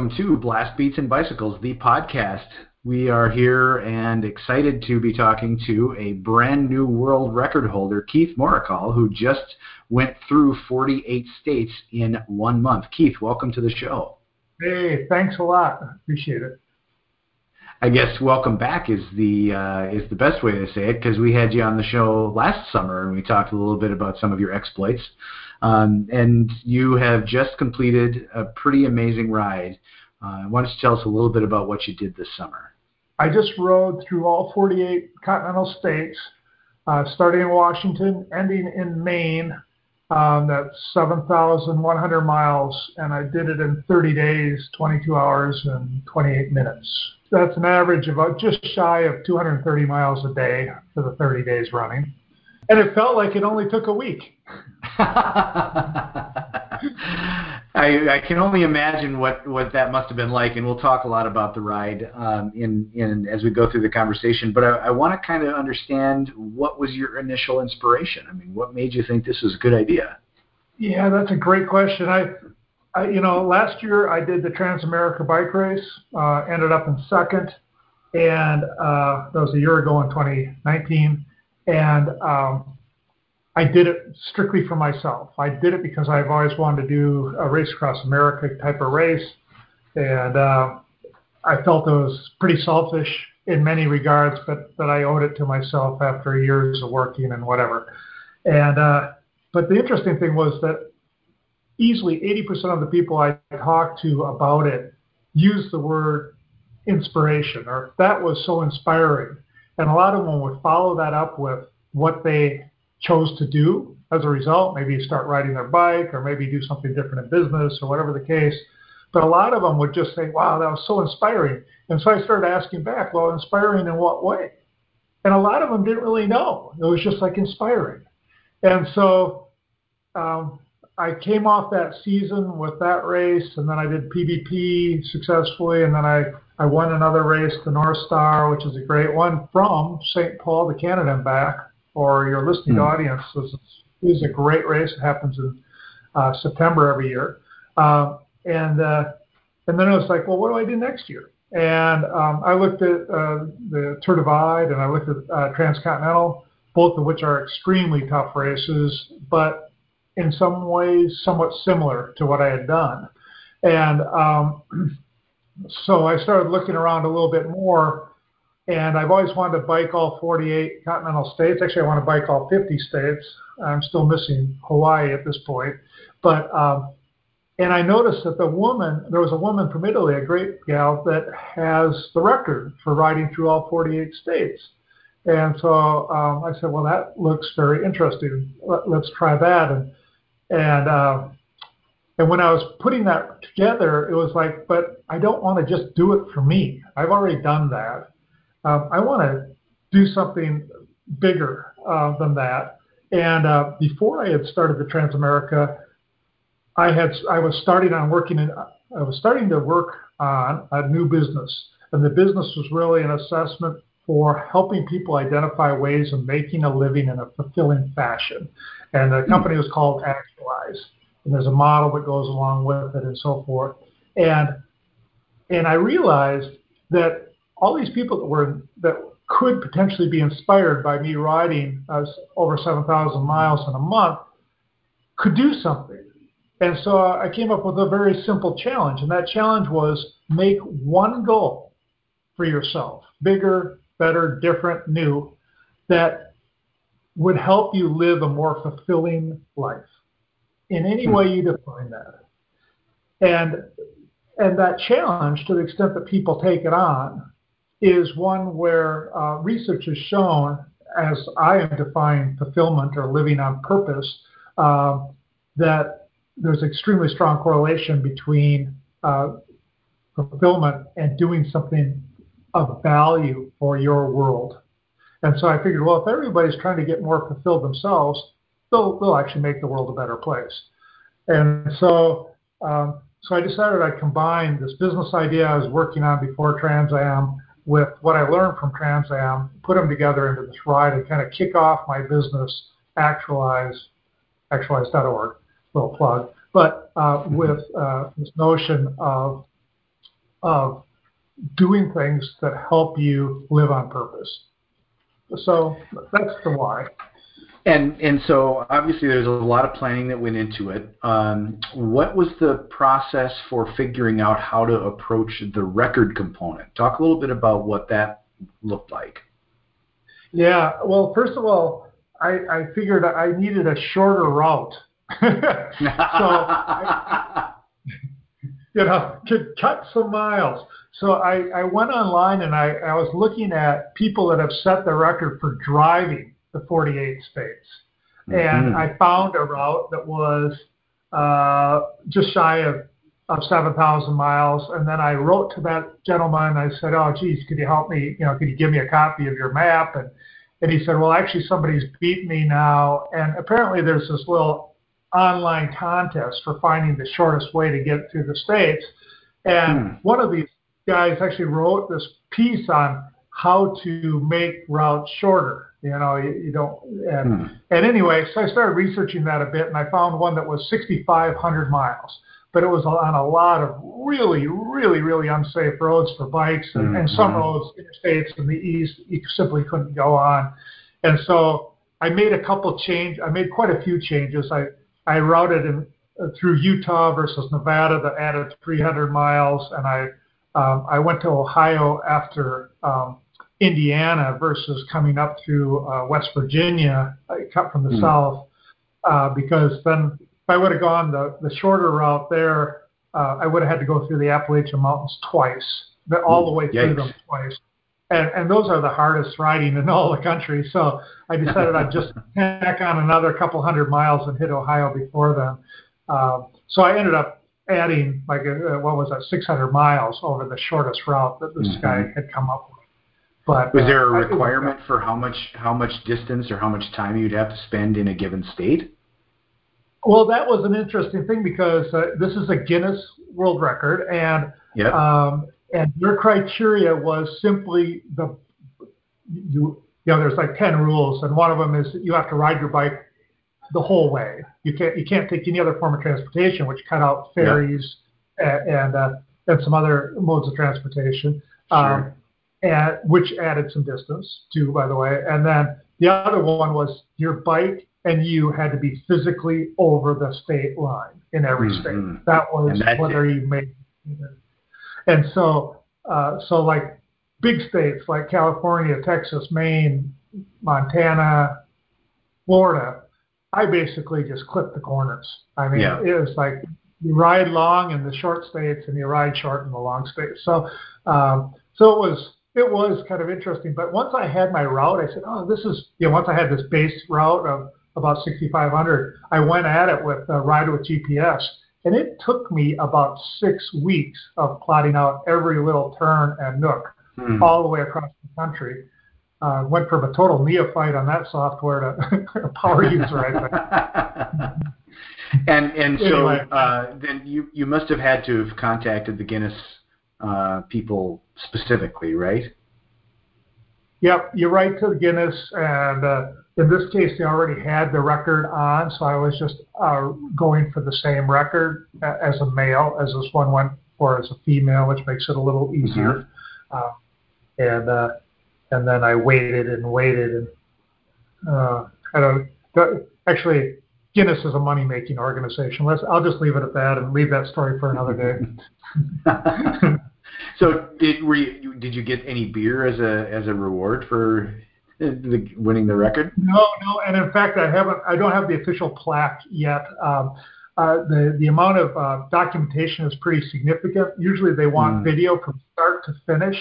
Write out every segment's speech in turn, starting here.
Welcome to Blast Beats and Bicycles, the podcast. We are here and excited to be talking to a brand new world record holder, Keith Morical, who just went through 48 states in one month. Keith, welcome to the show. Hey, thanks a lot. Appreciate it. I guess welcome back is the uh, is the best way to say it because we had you on the show last summer and we talked a little bit about some of your exploits. Um, and you have just completed a pretty amazing ride. Uh, why don't you tell us a little bit about what you did this summer? I just rode through all 48 continental states, uh, starting in Washington, ending in Maine. Um, that's 7,100 miles, and I did it in 30 days, 22 hours, and 28 minutes. That's an average of about just shy of 230 miles a day for the 30 days running. And it felt like it only took a week. I, I can only imagine what, what that must have been like, and we'll talk a lot about the ride um, in, in as we go through the conversation. But I, I want to kind of understand what was your initial inspiration. I mean, what made you think this was a good idea? Yeah, that's a great question. I, I you know, last year I did the Transamerica Bike Race, uh, ended up in second, and uh, that was a year ago in 2019, and um, I did it strictly for myself. I did it because I've always wanted to do a race across America type of race, and uh, I felt it was pretty selfish in many regards, but that I owed it to myself after years of working and whatever. And uh, but the interesting thing was that easily 80% of the people I talked to about it used the word inspiration, or that was so inspiring. And a lot of them would follow that up with what they chose to do as a result. Maybe start riding their bike or maybe do something different in business or whatever the case. But a lot of them would just say, wow, that was so inspiring. And so I started asking back, well, inspiring in what way? And a lot of them didn't really know. It was just like inspiring. And so um, I came off that season with that race, and then I did PBP successfully, and then I, I won another race, the North Star, which is a great one, from St. Paul to Canada and back or your listening mm. audience. This is a great race. It happens in uh, September every year. Uh, and uh, and then I was like, well, what do I do next year? And um, I looked at uh, the Tour Divide and I looked at uh, Transcontinental, both of which are extremely tough races, but in some ways somewhat similar to what I had done. And um, so I started looking around a little bit more and I've always wanted to bike all 48 continental states. Actually, I want to bike all 50 states. I'm still missing Hawaii at this point. But um, and I noticed that the woman, there was a woman from Italy, a great gal that has the record for riding through all 48 states. And so um, I said, well, that looks very interesting. Let, us try that. And and uh, and when I was putting that together, it was like, but I don't want to just do it for me. I've already done that um, I want to do something bigger uh, than that. And uh, before I had started the Transamerica, I had I was starting on working in I was starting to work on a new business, and the business was really an assessment for helping people identify ways of making a living in a fulfilling fashion. And the company was called Actualize, and there's a model that goes along with it and so forth. And and I realized that all these people that were that could potentially be inspired by me riding uh, over 7,000 miles in a month could do something. And so I came up with a very simple challenge, and that challenge was make one goal for yourself, bigger, better, different, new, that would help you live a more fulfilling life in any way you define that. And and that challenge, to the extent that people take it on, is one where uh, research has shown, as I am defining fulfillment or living on purpose, uh, that there's extremely strong correlation between uh, fulfillment and doing something of value for your world. And so I figured, well, if everybody's trying to get more fulfilled themselves, they'll, they'll actually make the world a better place. And so, um, so I decided I'd combine this business idea I was working on before Trans Am with what I learned from Trans Am, put them together into this ride and kind of kick off my business, Actualize, actualize.org, little plug. but uh, with uh, this notion of of doing things that help you live on purpose. So that's the why. And and so obviously there's a lot of planning that went into it. Um, what was the process for figuring out how to approach the record component? Talk a little bit about what that looked like. Yeah. Well, first of all, I, I figured I needed a shorter route. so I, you know, to cut some miles. So I, I went online and I, I was looking at people that have set the record for driving the 48 states. Mm-hmm. And I found a route that was uh, just shy of, of 7,000 miles. And then I wrote to that gentleman. I said, Oh, geez, could you help me? You know, could you give me a copy of your map? And, and he said, Well, actually, somebody's beat me now. And apparently, there's this little online contest for finding the shortest way to get through the states. And hmm. one of these guys actually wrote this piece on how to make routes shorter. You know, you, you don't. And, hmm. and anyway, so I started researching that a bit, and I found one that was 6,500 miles, but it was on a lot of really, really, really unsafe roads for bikes, and, mm-hmm. and some roads, interstates in the east, you simply couldn't go on. And so I made a couple change. I made quite a few changes. I I routed in uh, through Utah versus Nevada that added 300 miles, and I um, I went to Ohio after um, Indiana versus coming up through uh, West Virginia, cut from the mm. south, uh, because then if I would have gone the, the shorter route there, uh, I would have had to go through the Appalachian Mountains twice, all the way Yikes. through them twice. And, and those are the hardest riding in all the country. So I decided I'd just tack on another couple hundred miles and hit Ohio before then. Um, so I ended up adding like a, uh, what was that 600 miles over the shortest route that this mm-hmm. guy had come up with. But was there a uh, requirement for how much how much distance or how much time you'd have to spend in a given state? Well, that was an interesting thing because uh, this is a Guinness World Record, and yep. um, and your criteria was simply the you you know there's like ten rules, and one of them is you have to ride your bike the whole way. You can't you can't take any other form of transportation, which cut out ferries yep. and and, uh, and some other modes of transportation. Sure. Um, and which added some distance too, by the way. And then the other one was your bike and you had to be physically over the state line in every mm-hmm. state. That was whether it. you made. And so, uh, so like big states like California, Texas, Maine, Montana, Florida, I basically just clipped the corners. I mean, yeah. it was like you ride long in the short states and you ride short in the long states. So, um, so it was it was kind of interesting. But once I had my route, I said, oh, this is, you know, once I had this base route of about 6,500, I went at it with uh, Ride with GPS. And it took me about six weeks of plotting out every little turn and nook hmm. all the way across the country. Uh, went from a total neophyte on that software to a power user, I think. and and so uh, then you you must have had to have contacted the Guinness uh, people specifically, right? Yep, you write to Guinness, and uh, in this case, they already had the record on, so I was just uh, going for the same record as a male as this one went for as a female, which makes it a little easier. Mm-hmm. Uh, and uh, and then I waited and waited, and uh, I don't actually. Guinness is a money making organization. Let's, I'll just leave it at that and leave that story for another day. So did were you, did you get any beer as a as a reward for the, winning the record? No, no, and in fact, I haven't. I don't have the official plaque yet. Um, uh, the the amount of uh, documentation is pretty significant. Usually, they want mm. video from start to finish.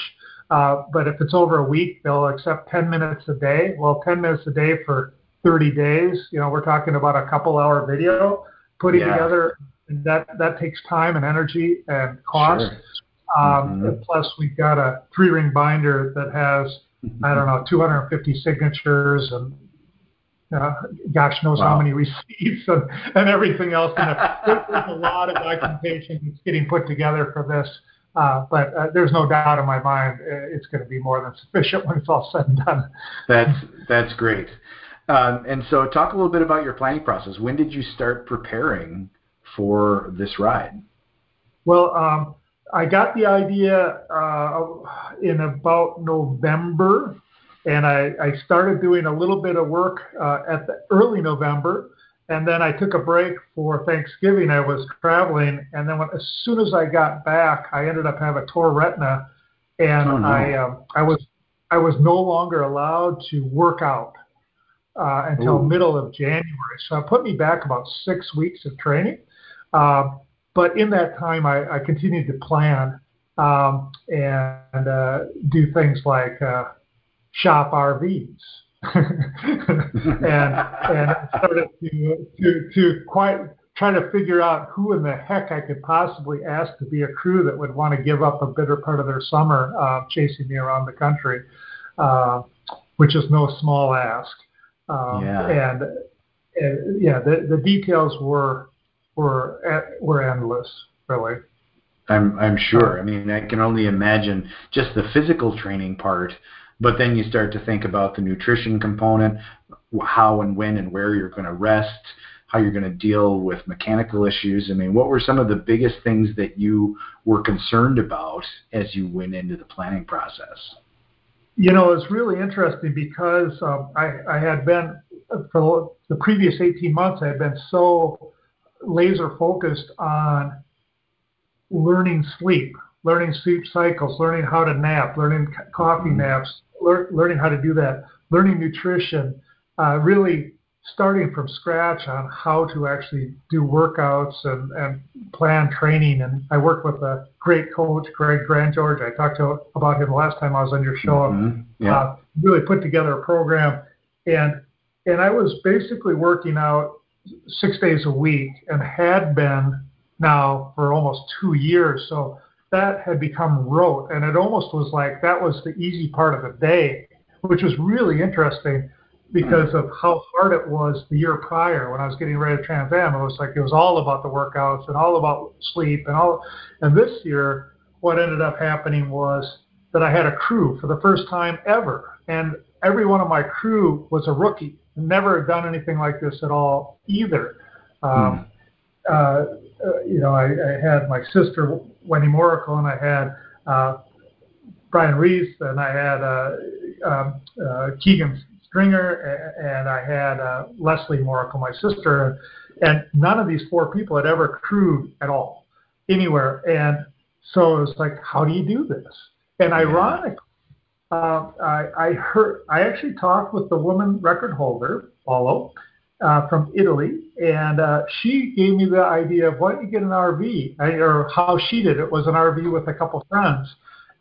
Uh, but if it's over a week, they'll accept 10 minutes a day. Well, 10 minutes a day for 30 days. You know, we're talking about a couple hour video putting yeah. together. And that that takes time and energy and cost. Sure. Um, mm-hmm. Plus, we've got a three ring binder that has, I don't know, 250 signatures and uh, gosh knows wow. how many receipts and, and everything else. And there's a lot of documentation that's getting put together for this. Uh, but uh, there's no doubt in my mind uh, it's going to be more than sufficient when it's all said and done. That's that's great. Um, and so, talk a little bit about your planning process. When did you start preparing for this ride? Well, um, I got the idea uh, in about November, and I, I, started doing a little bit of work uh, at the early November, and then I took a break for Thanksgiving. I was traveling, and then when, as soon as I got back, I ended up having a torn retina, and oh, no. I um, I was I was no longer allowed to work out uh, until Ooh. middle of January. So it put me back about six weeks of training. Uh, but in that time, I, I continued to plan um, and uh, do things like uh, shop RVs. and and started to to to quite try to figure out who in the heck I could possibly ask to be a crew that would want to give up a bitter part of their summer uh, chasing me around the country, uh, which is no small ask. Um, yeah. And, and yeah, the the details were were were endless, really. I'm I'm sure. I mean, I can only imagine just the physical training part, but then you start to think about the nutrition component, how and when and where you're going to rest, how you're going to deal with mechanical issues. I mean, what were some of the biggest things that you were concerned about as you went into the planning process? You know, it's really interesting because um, I, I had been for the previous 18 months, I had been so laser focused on learning sleep, learning sleep cycles, learning how to nap, learning coffee mm-hmm. naps, lear, learning how to do that, learning nutrition, uh, really starting from scratch on how to actually do workouts and, and plan training. And I worked with a great coach, Greg Grandgeorge. I talked to about him last time I was on your show. Mm-hmm. Yeah. Uh, really put together a program, and and I was basically working out six days a week and had been now for almost two years. So that had become rote, and it almost was like that was the easy part of the day, which was really interesting because of how hard it was the year prior when I was getting ready to Trans Am. It was like it was all about the workouts and all about sleep and all. And this year, what ended up happening was that I had a crew for the first time ever, and every one of my crew was a rookie never done anything like this at all either. Um, hmm. uh, uh, you know, I, I, had my sister Wendy Morical, and I had uh, Brian Reese, and I had uh, um, uh, Keegan Stringer, and I had uh, Leslie Morical, my sister, and none of these four people had ever crewed at all anywhere. And so it was like, how do you do this? And ironically, uh, I, I heard I actually talked with the woman record holder, Paola, uh, from Italy, and uh, she gave me the idea of why don't you get an RV, I, or how she did it was an RV with a couple friends,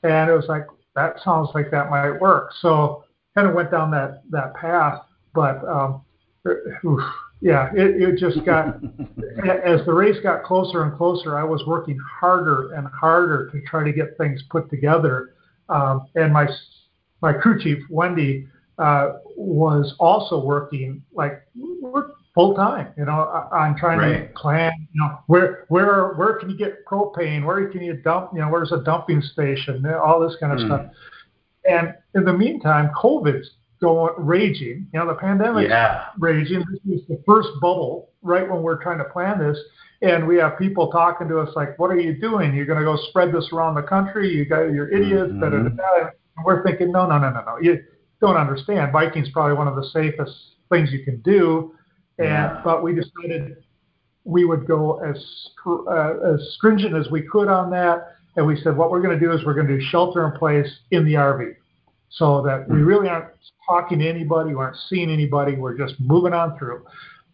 and it was like that sounds like that might work. So kind of went down that that path, but um, oof, yeah, it, it just got as the race got closer and closer. I was working harder and harder to try to get things put together, um, and my my crew chief Wendy uh, was also working like full time, you know, on trying right. to plan, you know, where where where can you get propane, where can you dump, you know, where's a dumping station, all this kind of mm. stuff. And in the meantime, COVID's going raging. You know, the pandemic yeah. raging. This is the first bubble right when we're trying to plan this. And we have people talking to us like, "What are you doing? You're going to go spread this around the country? You got, you're idiots." Mm-hmm. Da, da, da, and we're thinking, no, no, no, no, no. You don't understand. Biking's probably one of the safest things you can do. And yeah. but we decided we would go as uh, as stringent as we could on that. And we said, what we're going to do is we're going to do shelter in place in the RV, so that we hmm. really aren't talking to anybody, we aren't seeing anybody. We're just moving on through,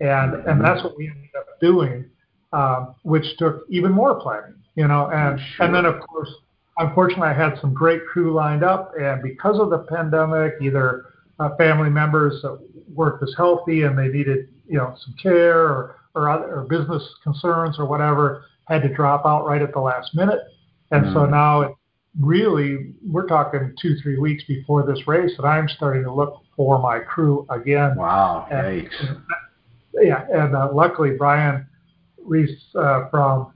and mm-hmm. and that's what we ended up doing, um, which took even more planning, you know. And sure. and then of course unfortunately, I had some great crew lined up, and because of the pandemic, either uh, family members that weren't as healthy and they needed, you know, some care or or, other, or business concerns or whatever, had to drop out right at the last minute. And mm. so now, it really, we're talking two, three weeks before this race, and I'm starting to look for my crew again. Wow! And, yeah, and uh, luckily, Brian Reese uh, from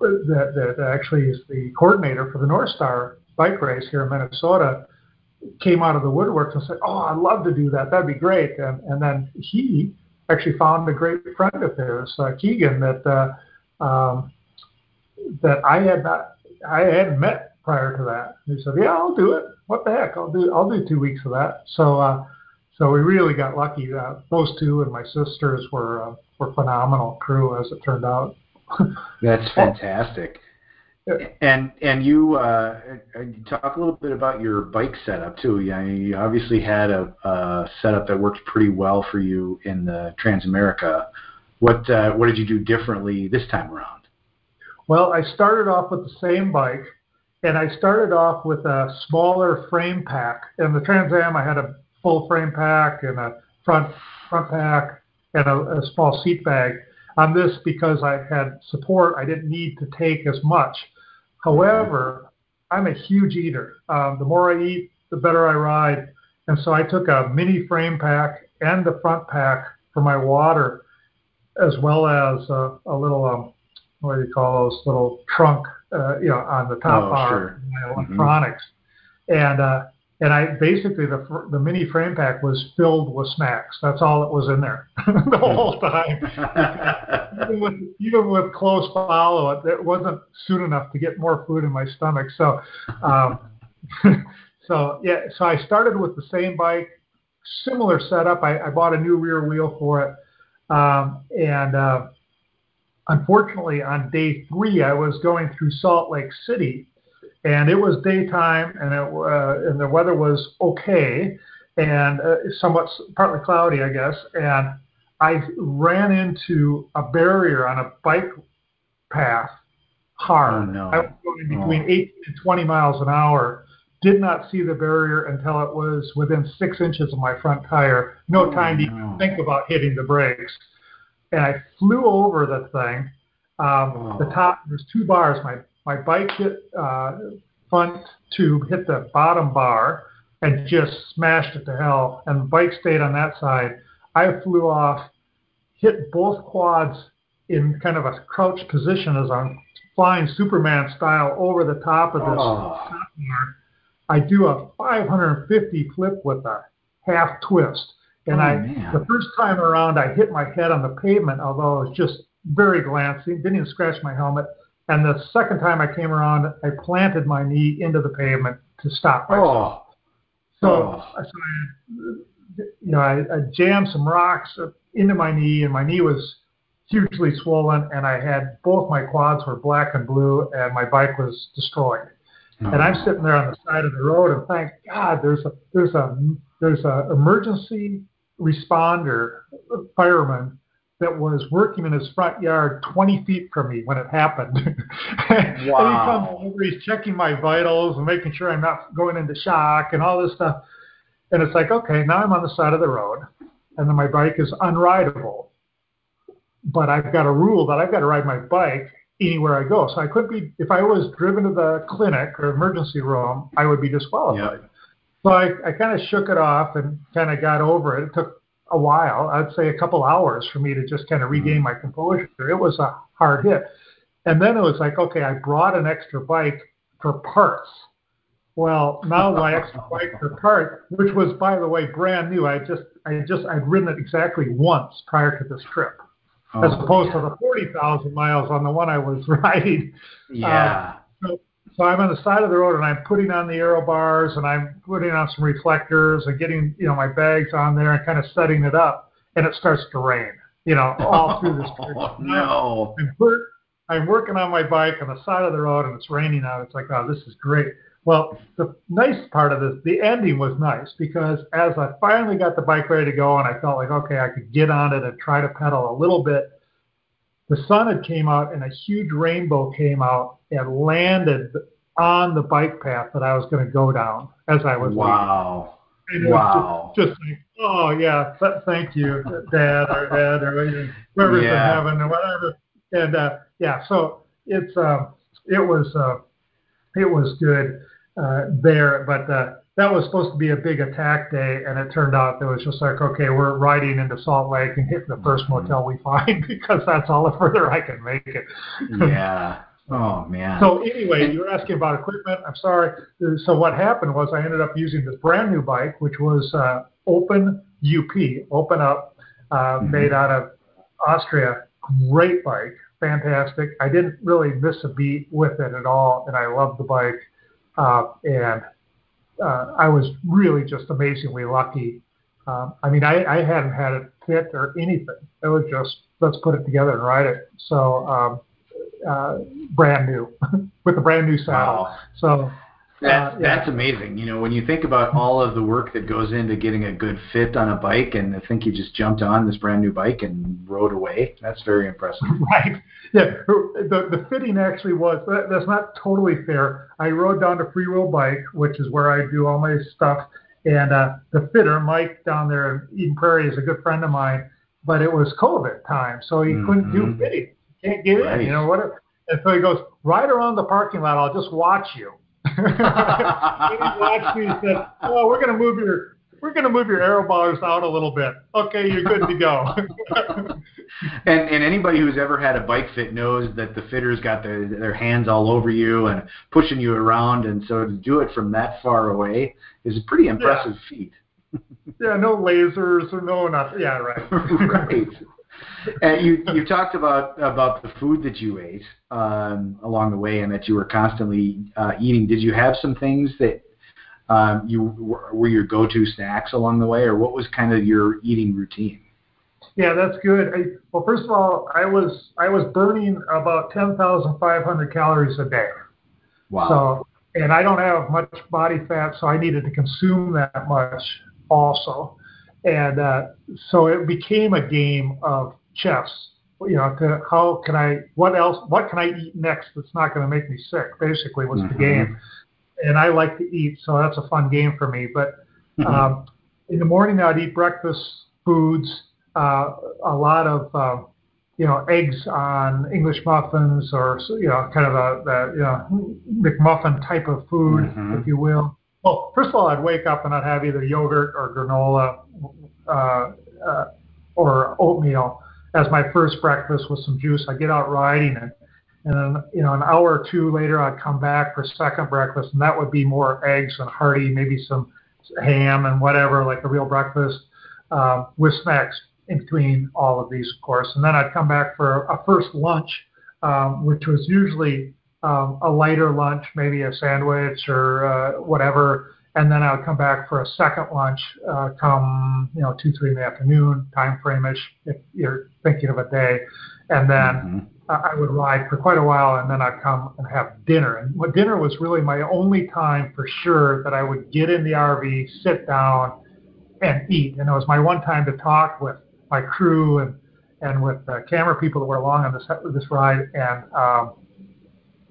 that, that actually is the coordinator for the North Star bike race here in Minnesota, came out of the woodwork and said, "Oh, I'd love to do that. That'd be great." And and then he actually found a great friend of his, uh, Keegan, that uh, um, that I had not I hadn't met prior to that. He said, "Yeah, I'll do it. What the heck? I'll do I'll do two weeks of that." So uh, so we really got lucky. Uh, those two and my sisters were uh, were phenomenal crew, as it turned out. That's fantastic. And and you uh, talk a little bit about your bike setup too. Yeah, you obviously had a, a setup that worked pretty well for you in the Transamerica. What uh, what did you do differently this time around? Well, I started off with the same bike, and I started off with a smaller frame pack. In the Trans Am, I had a full frame pack and a front front pack and a, a small seat bag. On this, because I had support, I didn't need to take as much. However, I'm a huge eater. Um, the more I eat, the better I ride. And so I took a mini frame pack and the front pack for my water, as well as a, a little, um, what do you call those little trunk, uh, you know, on the top oh, bar, sure. my mm-hmm. electronics. Mm-hmm. And uh, and I basically the the mini frame pack was filled with snacks. That's all it was in there the whole time. even, with, even with close follow, it, it wasn't soon enough to get more food in my stomach. So, um, so yeah. So I started with the same bike, similar setup. I, I bought a new rear wheel for it, um, and uh, unfortunately, on day three, I was going through Salt Lake City and it was daytime, and it uh, and the weather was okay, and uh, somewhat partly cloudy, I guess. And I ran into a barrier on a bike path hard. Oh, no. I was going between oh. 18 and 20 miles an hour. Did not see the barrier until it was within six inches of my front tire. No oh, time to no. even think about hitting the brakes. And I flew over the thing. Um, oh. The top, there's two bars. My my bike hit uh, front tube hit the bottom bar and just smashed it to hell. And the bike stayed on that side. I flew off, hit both quads in kind of a crouched position as I'm flying Superman style over the top of this oh. top bar. I do a 550 flip with a half twist. And oh, I, man. the first time around, I hit my head on the pavement, although it was just very glancing, didn't even scratch my helmet. And the second time I came around, I planted my knee into the pavement to stop myself. Oh. So, Oh. so I, you know, I, I jammed some rocks into my knee, and my knee was hugely swollen, and I had both my quads were black and blue, and my bike was destroyed. Oh. And I'm sitting there on the side of the road, and thank God there's a there's a there's a emergency responder fireman that was working in his front yard 20 feet from me when it happened. and he comes over, he's checking my vitals and making sure I'm not going into shock and all this stuff. And it's like, okay, now I'm on the side of the road, and then my bike is unrideable. But I've got a rule that I've got to ride my bike anywhere I go. So I couldn't be, if I was driven to the clinic or emergency room, I would be disqualified. Yep. So I, I kind of shook it off and kind of got over it. It took a while, I'd say a couple hours for me to just kind of mm-hmm. regain my composure. It was a hard hit. And then it was like, okay, I brought an extra bike for parts. Well, now my extra bike for parts, which was by the way brand new. I just I just I'd ridden it exactly once prior to this trip. Oh, as opposed man. to the 40,000 miles on the one I was riding. Yeah. So, so I'm on the side of the road and I'm putting on the aero bars and I'm putting on some reflectors and getting, you know, my bags on there and kind of setting it up. And it starts to rain, you know, all through this. Oh, no. I'm, I'm working on my bike on the side of the road and it's raining out. It's like, oh, this is great. Well, the nice part of this, the ending was nice because as I finally got the bike ready to go and I felt like, okay, I could get on it and try to pedal a little bit, the sun had came out and a huge rainbow came out and landed on the bike path that I was going to go down as I was Wow. leaving. And it was Wow. Just, just like, oh yeah, th- thank you, Dad or Dad or whoever's Yeah. in heaven or whatever. And uh, yeah, so it's um, it was uh, it was good uh, there, but uh, that was supposed to be a big attack day, and it turned out it was just like, okay, we're riding into Salt Lake and hitting the first Mm-hmm. motel we find because that's all the further I can make it. Yeah. Oh man. So anyway, you were asking about equipment. I'm sorry. So what happened was I ended up using this brand new bike, which was uh, open UP, open up, uh, mm-hmm. made out of Austria. Great bike, fantastic. I didn't really miss a beat with it at all, and I loved the bike. Uh, and uh, I was really just amazingly lucky. Um, I mean, I, I hadn't had it fit or anything. It was just let's put it together and ride it. So um, uh, brand new with a brand new saddle. Wow. So that's uh, yeah. that's amazing. You know, when you think about all of the work that goes into getting a good fit on a bike, and I think you just jumped on this brand new bike and rode away. That's very impressive. Right. Yeah. The the fitting actually was that, that's not totally fair. I rode down to Freewheel Bike, which is where I do all my stuff, and uh, the fitter Mike down there in Eden Prairie is a good friend of mine, but it was COVID time, so he mm-hmm. couldn't do mm-hmm. fitting. Can't get right. in. You know what? And so he goes right around the parking lot. I'll just watch you he watched said, "Oh, we're going to move your we're going to move your aero bars out a little bit. Okay, you're good to go." and and anybody who's ever had a bike fit knows that the fitters got their their hands all over you and pushing you around, and so to do it from that far away is a pretty impressive yeah. feat. yeah, no lasers or no nothing. Yeah, right. right and you you talked about about the food that you ate um, along the way, and that you were constantly uh, eating. Did you have some things that um, you were your go-to snacks along the way, or what was kind of your eating routine? Yeah, that's good. I, well, first of all, I was I was burning about ten thousand five hundred calories a day. Wow. So, and I don't have much body fat, so I needed to consume that much also and uh, so it became a game of chess. You know, to how can I, what else, what can I eat next that's not going to make me sick? Basically, was mm-hmm. the game. And I like to eat, so that's a fun game for me. But mm-hmm. um, in the morning, I'd eat breakfast foods, uh, a lot of uh, you know eggs on English muffins, or you know, kind of a, a you know McMuffin type of food, mm-hmm. if you will. Well, first of all, I'd wake up and I'd have either yogurt or granola uh, uh, or oatmeal as my first breakfast with some juice. I get out riding and and then you know an hour or two later I'd come back for second breakfast and that would be more eggs and hearty, maybe some ham and whatever like a real breakfast uh, with snacks in between all of these, of course. And then I'd come back for a first lunch, um, which was usually a lighter lunch, maybe a sandwich or uh, whatever, and then I would come back for a second lunch, uh, come you know two three in the afternoon time frame-ish if you're thinking of a day, and then mm-hmm. I would ride for quite a while, and then I'd come and have dinner. And what dinner was really my only time for sure that I would get in the RV, sit down, and eat. And it was my one time to talk with my crew and and with the camera people that were along on this this ride, and um,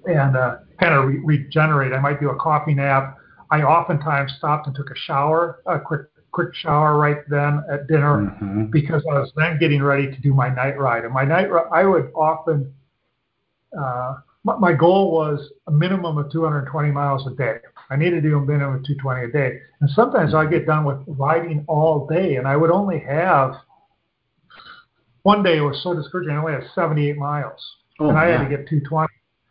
and uh, kind of re- regenerate. I might do a coffee nap I oftentimes stopped and took a shower, a quick quick shower right then at dinner mm-hmm. because I was then getting ready to do my night ride. And my night ride, I would often, uh, my goal was a minimum of 220 miles a day. I needed to do a minimum of 220 a day. And sometimes I get done with riding all day, and I would only have one day it was so discouraging. I only had 78 miles, oh, and I had to get 220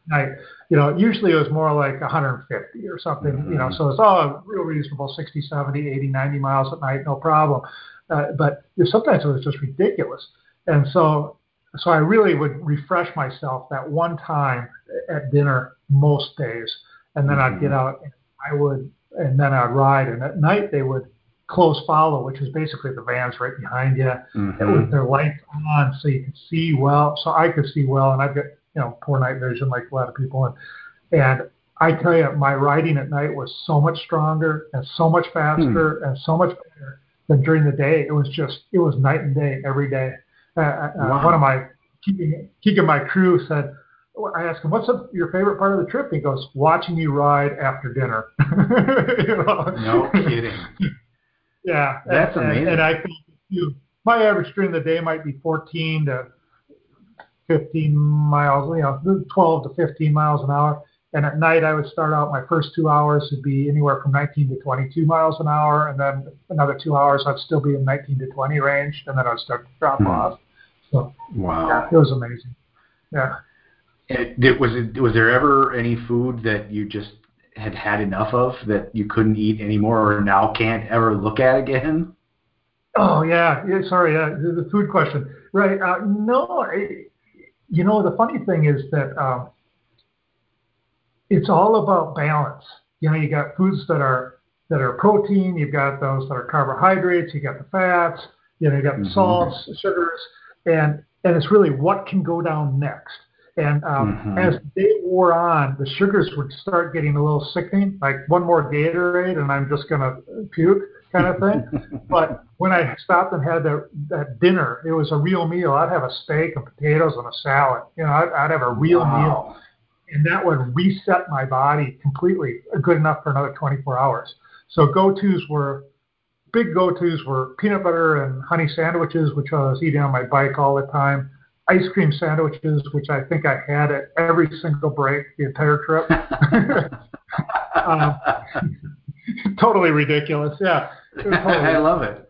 night. You know, usually it was more like 150 or something, mm-hmm. you know, mm-hmm. so it's all real reasonable 60, 70, 80, 90 miles at night, no problem. Uh, but sometimes it was just ridiculous. And so, so I really would refresh myself that one time at dinner most days. And then mm-hmm. I'd get mm-hmm. out and I would, and then I'd ride. And at night they would close follow, which is basically the vans right behind you mm-hmm. with their lights on so you could see well. So I could see well, and I've got you know poor night vision like a lot of people and and I tell you my riding at night was so much stronger and so much faster hmm. and so much better than during the day. It was just it was night and day every day. Uh, uh. One of my Keegan my crew said. I asked him, "What's a, your favorite part of the trip?" He goes, "Watching you ride after dinner." you know? No kidding. yeah, that's and, amazing. And, and I think you my average during the day might be 14 to 15 miles, you know, 12 to 15 miles an hour. And at night, I would start out my first two hours would be anywhere from 19 to 22 miles an hour, and then another two hours I'd still be in 19 to 20 range, and then I'd start to drop hmm. off. So wow, yeah, it was amazing. Yeah. It, it, was it, was there ever any food that you just had had enough of that you couldn't eat anymore, or now can't ever look at again? Oh yeah, yeah sorry, uh, the, the food question, right? Uh, no, it, you know the funny thing is that um, it's all about balance. You know, you got foods that are that are protein, you've got those that are carbohydrates, you got the fats, you know, you got the mm-hmm. salts, sugars, and and it's really what can go down next. And um, mm-hmm. as the day wore on, the sugars would start getting a little sickening, like one more Gatorade and I'm just gonna puke kind of thing. but when I stopped and had that, that dinner, it was a real meal. I'd have a steak and potatoes and a salad. You know, I'd, I'd have a real wow. meal, and that would reset my body completely, good enough for another 24 hours. So go-tos were big go-tos were peanut butter and honey sandwiches, which I was eating on my bike all the time. Ice cream sandwiches, which I think I had at every single break the entire trip. um, totally ridiculous. Yeah, totally I love it.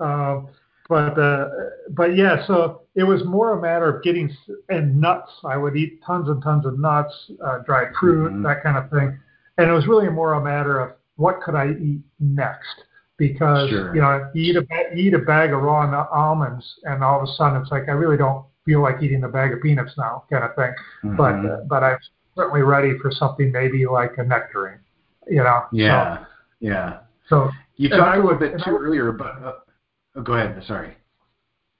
uh, but uh, but yeah, so it was more a matter of getting and nuts. I would eat tons and tons of nuts, uh, dried fruit, mm-hmm. that kind of thing, and it was really more a matter of what could I eat next because sure. you know you eat a you eat a bag of raw almonds and all of a sudden it's like I really don't feel like eating a bag of peanuts now kind of thing. Mm-hmm. But uh, but I'm certainly ready for something maybe like a nectarine you know. Yeah, so, yeah. So you talked a little bit too earlier, but uh, oh, go ahead. Sorry.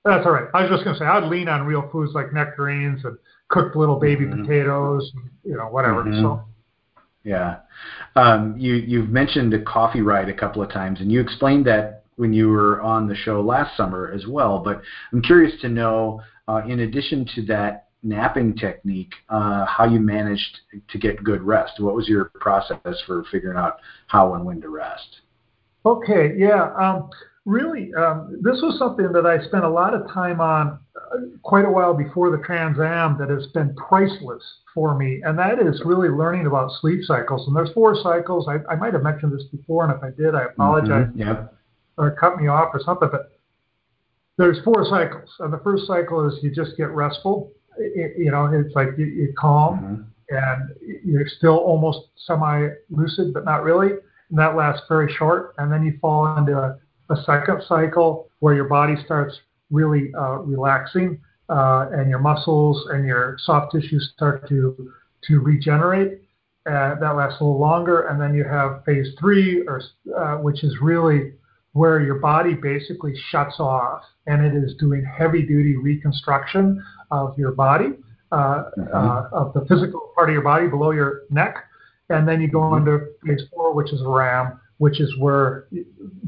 That's all right. I was just going to say I'd lean on real foods like nectarines and cooked little baby mm-hmm. potatoes, and, you know, whatever. Mm-hmm. So. Yeah, um, you you've mentioned a coffee ride a couple of times, and you explained that when you were on the show last summer as well. But I'm curious to know, uh, in addition to that napping technique, uh, how you managed to get good rest. What was your process for figuring out how and when to rest? Okay, yeah. Um, really, um, this was something that I spent a lot of time on uh, quite a while before the Trans Am that has been priceless for me, and that is really learning about sleep cycles. And there's four cycles. I, I might have mentioned this before, and if I did, I apologize. Mm-hmm, yep. Or cut me off or something, but there's four cycles. And the first cycle is you just get restful it, you know, it's like you, are calm mm-hmm. and you're still almost semi-lucid, but not really. And that lasts very short. And then you fall into a, a second cycle where your body starts really uh, relaxing uh, and your muscles and your soft tissues start to to regenerate. Uh, that lasts a little longer, and then you have phase three, or uh, which is really where your body basically shuts off and it is doing heavy duty reconstruction of your body, uh, mm-hmm. uh, of the physical part of your body below your neck. And then you go mm-hmm. into phase four, which is REM, which is where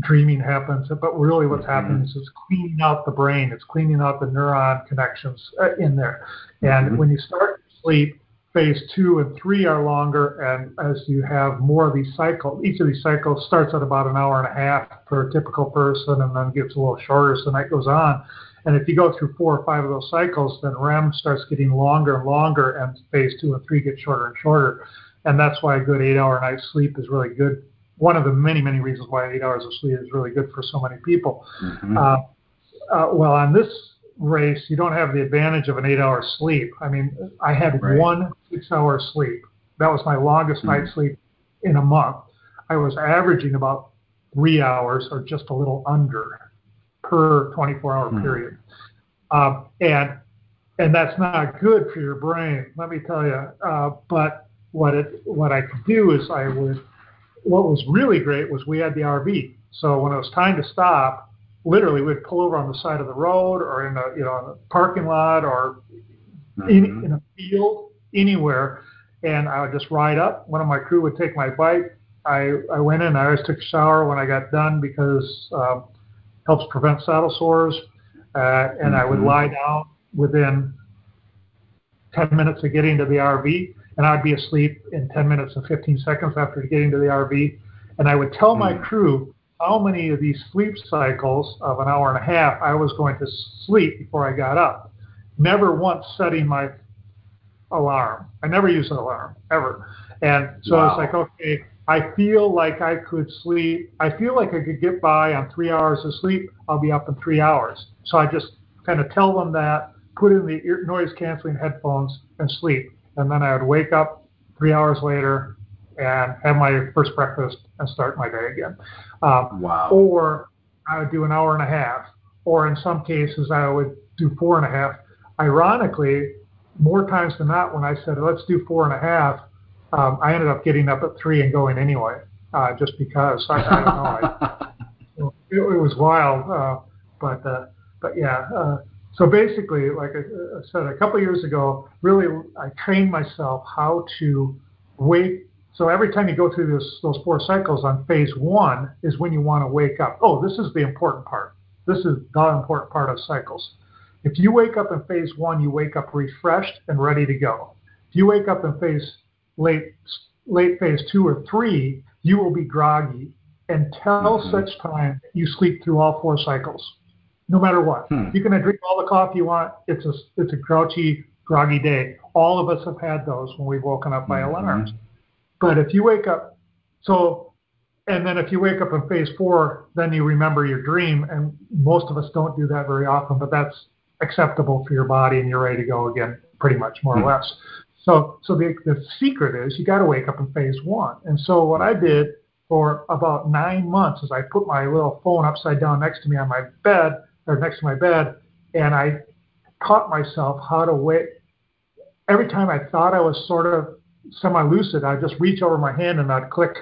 dreaming happens. But really, what's mm-hmm. happening is it's cleaning out the brain, it's cleaning out the neuron connections uh, in there. And mm-hmm. when you start to sleep, phase two and three are longer, and as you have more of these cycles, each of these cycles starts at about an hour and a half for a typical person, and then gets a little shorter as the night goes on. And if you go through four or five of those cycles, then REM starts getting longer and longer, and phase two and three get shorter and shorter. And that's why a good eight-hour night sleep is really good. One of the many, many reasons why eight hours of sleep is really good for so many people. Mm-hmm. Uh, uh, well, on this race, you don't have the advantage of an eight-hour sleep. I mean, I had right. one six-hour sleep. That was my longest mm-hmm. night sleep in a month. I was averaging about three hours or just a little under per 24 hour mm-hmm. period. Um, and and that's not good for your brain, let me tell you. Uh, but what it what I could do is I would what was really great was we had the RV. So when it was time to stop, literally we'd pull over on the side of the road or in a you know a parking lot or mm-hmm. in, in a field anywhere, and I would just ride up. One of my crew would take my bike. I I went in. I always took a shower when I got done because um, helps prevent saddle sores. Uh, and mm-hmm. I would mm-hmm. lie down within 10 minutes of getting to the RV, and I'd be asleep in 10 minutes and 15 seconds after getting to the RV. And I would tell my mm. crew how many of these sleep cycles of an hour and a half I was going to sleep before I got up. Never once setting my alarm. I never use an alarm ever. And so wow. it's like, okay, I feel like I could sleep. I feel like I could get by on three hours of sleep. I'll be up in three hours. So I just kind of tell them that, put in the ear, noise canceling headphones, and sleep. And then I would wake up three hours later and have my first breakfast and start my day again. Um, wow. Or I would do an hour and a half, or in some cases, I would do four and a half. Ironically, more times than not, when I said, let's do four and a half, um, I ended up getting up at three and going anyway, uh, just because. I, I don't know. I, it, it was wild. Uh, but, uh, but yeah. Uh, so basically, like I, I said, a couple years ago, really, I trained myself how to wait. So every time you go through this, those four cycles on phase one is when you want to wake up. Oh, this is the important part. This is the important part of cycles. If you wake up in phase one, you wake up refreshed and ready to go. If you wake up in phase late late phase two or three, you will be groggy until mm-hmm. such time that you sleep through all four cycles, no matter what. Hmm. You can drink all the coffee you want. It's a it's a grouchy, groggy day. All of us have had those when we've woken up by mm-hmm. alarms. But if you wake up, so and then if you wake up in phase four, then you remember your dream. And most of us don't do that very often, but that's acceptable for your body and you're ready to go again, pretty much more mm-hmm. or less. So, so the, the secret is you got to wake up in phase one. And so what I did for about nine months is I put my little phone upside down next to me on my bed or next to my bed, and I taught myself how to wait. Every time I thought I was sort of semi-lucid, I'd just reach over my hand and I'd click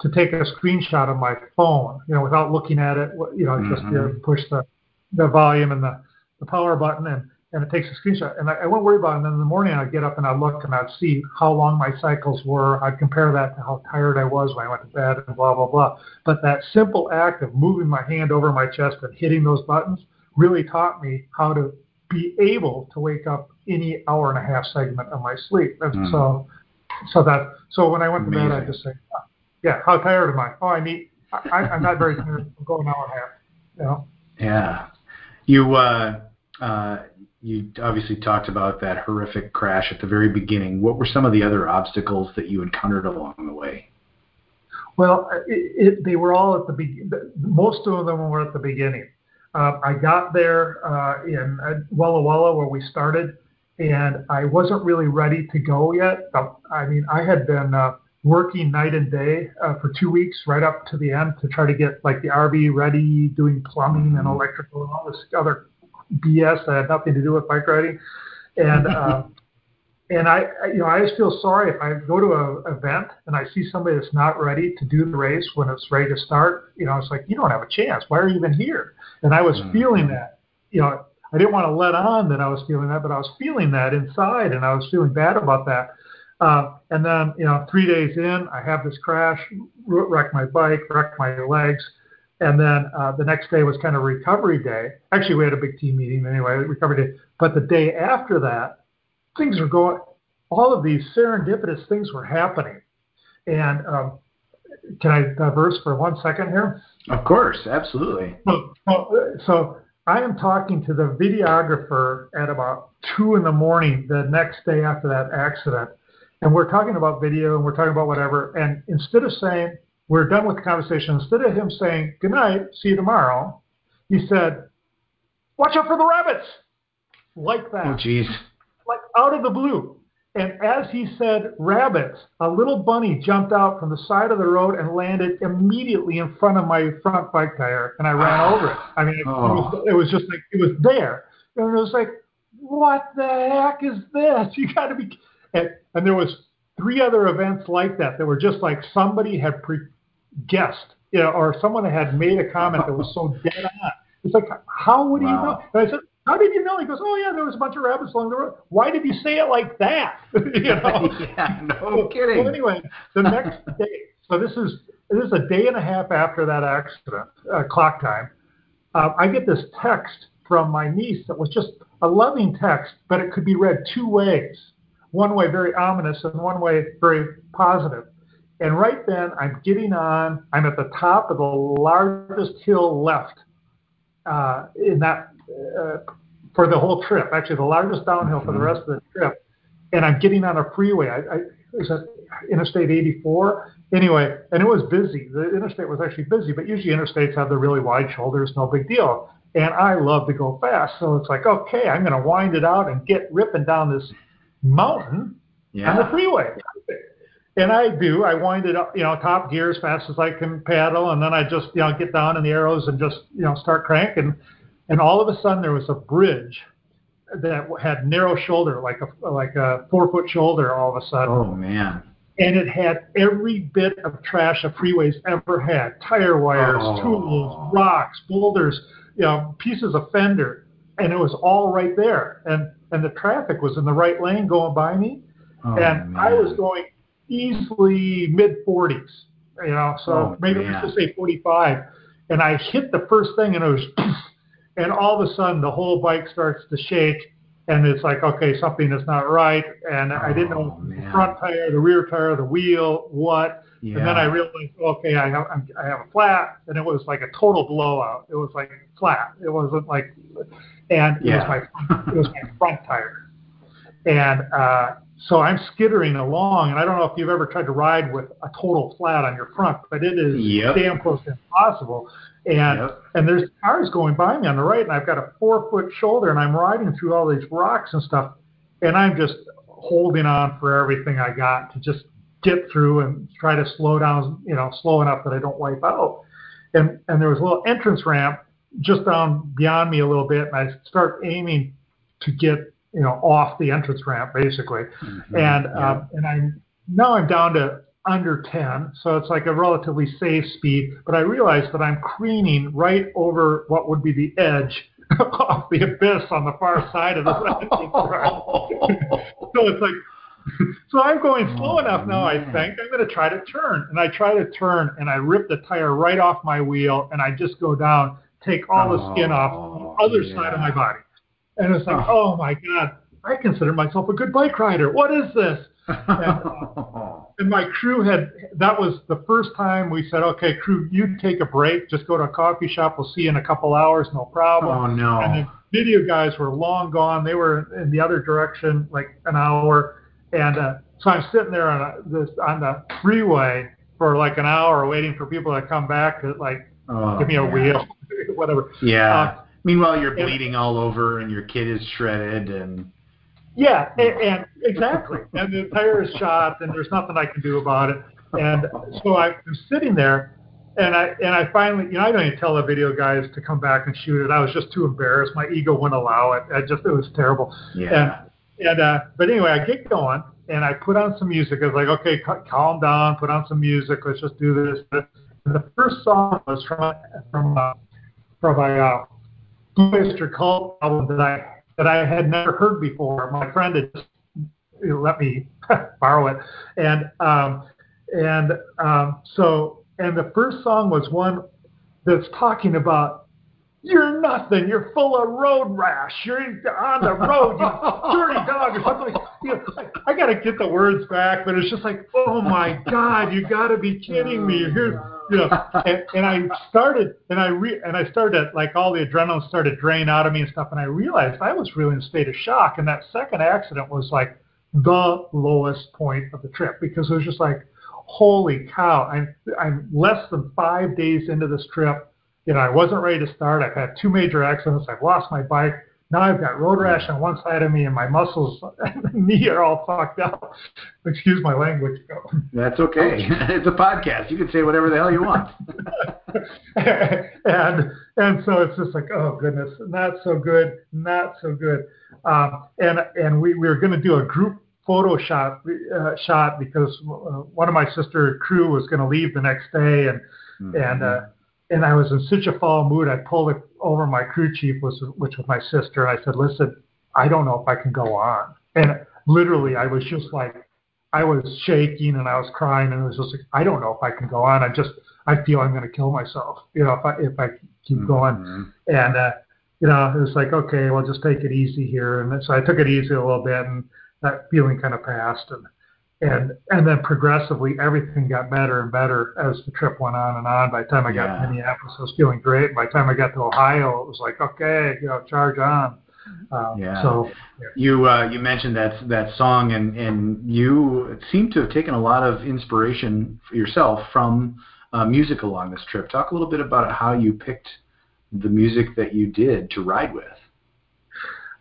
to take a screenshot of my phone, you know, without looking at it. You know, mm-hmm. just you know, push the the volume and the the power button and, and it takes a screenshot. And I, I won't worry about it. And then in the morning, I'd get up and I'd look and I'd see how long my cycles were. I'd compare that to how tired I was when I went to bed and blah, blah, blah. But that simple act of moving my hand over my chest and hitting those buttons really taught me how to be able to wake up any hour and a half segment of my sleep. And mm. so, so that, so when I went to bed, I just say, oh, yeah, how tired am I? Oh, I need, I, I'm not very tired. I'm going an hour and a half, you know? Yeah. You, uh, uh, you obviously talked about that horrific crash at the very beginning. What were some of the other obstacles that you encountered along the way? Well, it, it, they were all at the beginning. Most of them were at the beginning. Uh, I got there uh, in Walla Walla where we started, and I wasn't really ready to go yet. I mean, I had been uh, working night and day uh, for two weeks right up to the end to try to get like the RV ready, doing plumbing and electrical and all this other BS that had nothing to do with bike riding. And um, and I, you know, I just feel sorry if I go to an event and I see somebody that's not ready to do the race when it's ready to start. You know, it's like you don't have a chance. Why are you even here? And I was mm-hmm. feeling that. You know, I didn't want to let on that I was feeling that, but I was feeling that inside, and I was feeling bad about that. Uh, and then, you know, three days in, I have this crash, wreck my bike, wreck my legs, and then uh, the next day was kind of recovery day. Actually, we had a big team meeting anyway, recovery day. But the day after that, things were going. All of these serendipitous things were happening. And um, can I diverse for one second here? Of course, absolutely. So, so I am talking to the videographer at about two in the morning the next day after that accident, and we're talking about video and we're talking about whatever. And instead of saying, we're done with the conversation. Instead of him saying, good night, see you tomorrow, he said, watch out for the rabbits. Like that. Oh, jeez. Like out of the blue. And as he said rabbits, a little bunny jumped out from the side of the road and landed immediately in front of my front bike tire, and I ran over it. I mean, it, oh. was, it was just like, it was there. And it was like, what the heck is this? You got to be. And, and there was three other events like that that were just like somebody had pre- guessed, you know, or someone had made a comment that was so dead on. It's like, how would wow. he know? And I said, how did you know? He goes, oh yeah, there was a bunch of rabbits along the road. Why did you say it like that? you know? yeah, no kidding. So anyway, the next day, so this is this is a day and a half after that accident, uh, clock time. Uh, I get this text from my niece that was just a loving text, but it could be read two ways. One way very ominous, and one way very positive. And right then, I'm getting on. I'm at the top of the largest hill left uh, in that Uh, for the whole trip. Actually, the largest downhill for the mm-hmm. rest of the trip. And I'm getting on a freeway. I, I is it Interstate 84? Anyway, and it was busy. The interstate was actually busy, but usually interstates have the really wide shoulders, no big deal. And I love to go fast, so it's like, okay, I'm going to wind it out and get ripping down this mountain yeah. on the freeway. and I do. I wind it up, you know, top gear as fast as I can paddle, and then I just, you know, get down in the aeros and just, you know, start cranking. And all of a sudden, there was a bridge that had narrow shoulder, like a like a four foot shoulder. All of a sudden. Oh man. And it had every bit of trash a freeway's ever had: tire wires, oh. tools, rocks, boulders, you know, pieces of fender, and it was all right there. And and the traffic was in the right lane going by me, oh, and man. I was going easily mid 40s, you know, so oh, maybe man. let's just say 45. And I hit the first thing, and it was, and all of a sudden the whole bike starts to shake, and it's like, okay, something is not right, and oh, I didn't know oh, man. the front tire, the rear tire, the wheel, what. Yeah. And then I realized, okay, I have I have a flat, and it was like a total blowout. It was like flat. It wasn't like, and it was my it was my front tire, and uh, so I'm skittering along, and I don't know if you've ever tried to ride with a total flat on your front, but it is yep. damn close to impossible. And yep. and there's cars going by me on the right, and I've got a four foot shoulder, and I'm riding through all these rocks and stuff, and I'm just holding on for everything I got to just get through and try to slow down, you know, slow enough that I don't wipe out. And and there was a little entrance ramp just down beyond me a little bit, and I start aiming to get you know, off the entrance ramp basically. Mm-hmm. And yeah. um, and I'm now I'm down to under 10, so it's like a relatively safe speed. But I realize that I'm careening right over what would be the edge of the abyss on the far side of the ramp. so it's like. So I'm going slow oh, enough now. Man. I think I'm going to try to turn, and I try to turn, and I rip the tire right off my wheel, and I just go down, take all the skin off the other yeah. side of my body. And it's like, oh. my God, I consider myself a good bike rider. What is this? And, uh, and, my crew had, that was the first time we said, okay, crew, you take a break. Just go to a coffee shop. We'll see you in a couple hours. No problem. Oh, no. And the video guys were long gone. They were in the other direction, like an hour. And uh, so I'm sitting there on, a, this, on the freeway for like an hour waiting for people to come back to like oh, give me a yeah. wheel, whatever. Yeah. Uh, Meanwhile, you're bleeding and, all over, and your kid is shredded, and yeah, and, and exactly, and the tire is shot, and there's nothing I can do about it. And so I'm sitting there, and I and I finally, you know, I don't even tell the video guys to come back and shoot it. I was just too embarrassed. My ego wouldn't allow it. I just it was terrible. Yeah. And and uh, but anyway, I get going and I put on some music. I was like, okay, calm down, put on some music. Let's just do this. And the first song was from from uh, from a uh, Mr. Cult album that I that I had never heard before. My friend had just let me borrow it, and um, and um, so and the first song was one that's talking about you're nothing. You're full of road rash. You're on the road, you dirty dog, or something. You know, I, I got to get the words back, but it's just like, oh my God, you got to be kidding me. Here's, you know, and, and I started, and I re, and I started like all the adrenaline started draining out of me and stuff, and I realized I was really in a state of shock. And that second accident was like the lowest point of the trip because it was just like, holy cow, I'm I'm less than five days into this trip you know, I wasn't ready to start. I've had two major accidents. I've lost my bike. Now I've got road rash on one side of me, and my muscles and knee are all fucked up. Excuse my language. That's okay. it's a podcast. You can say whatever the hell you want. and and so it's just like, oh goodness, not so good, not so good. Um, and and we, we were going to do a group photo shot uh, shot because uh, one of my sister crew was going to leave the next day, and mm-hmm. and uh, and I was in such a foul mood. I pulled it over my crew chief, was, which was my sister, and I said, "Listen, I don't know if I can go on." And literally, I was just like, I was shaking and I was crying, and it was just like, I don't know if I can go on. I just, I feel I'm going to kill myself, you know, if I if I keep mm-hmm. going. And uh, you know, it was like, okay, well, just take it easy here. And so I took it easy a little bit, and that feeling kind of passed. And and and then progressively everything got better and better as the trip went on and on. By the time I got yeah. to Minneapolis, I was feeling great. By the time I got to Ohio, it was like, okay, you know, charge on. Um, yeah. So yeah. you uh, you mentioned that that song, and and you seem to have taken a lot of inspiration for yourself from uh, music along this trip. Talk a little bit about how you picked the music that you did to ride with.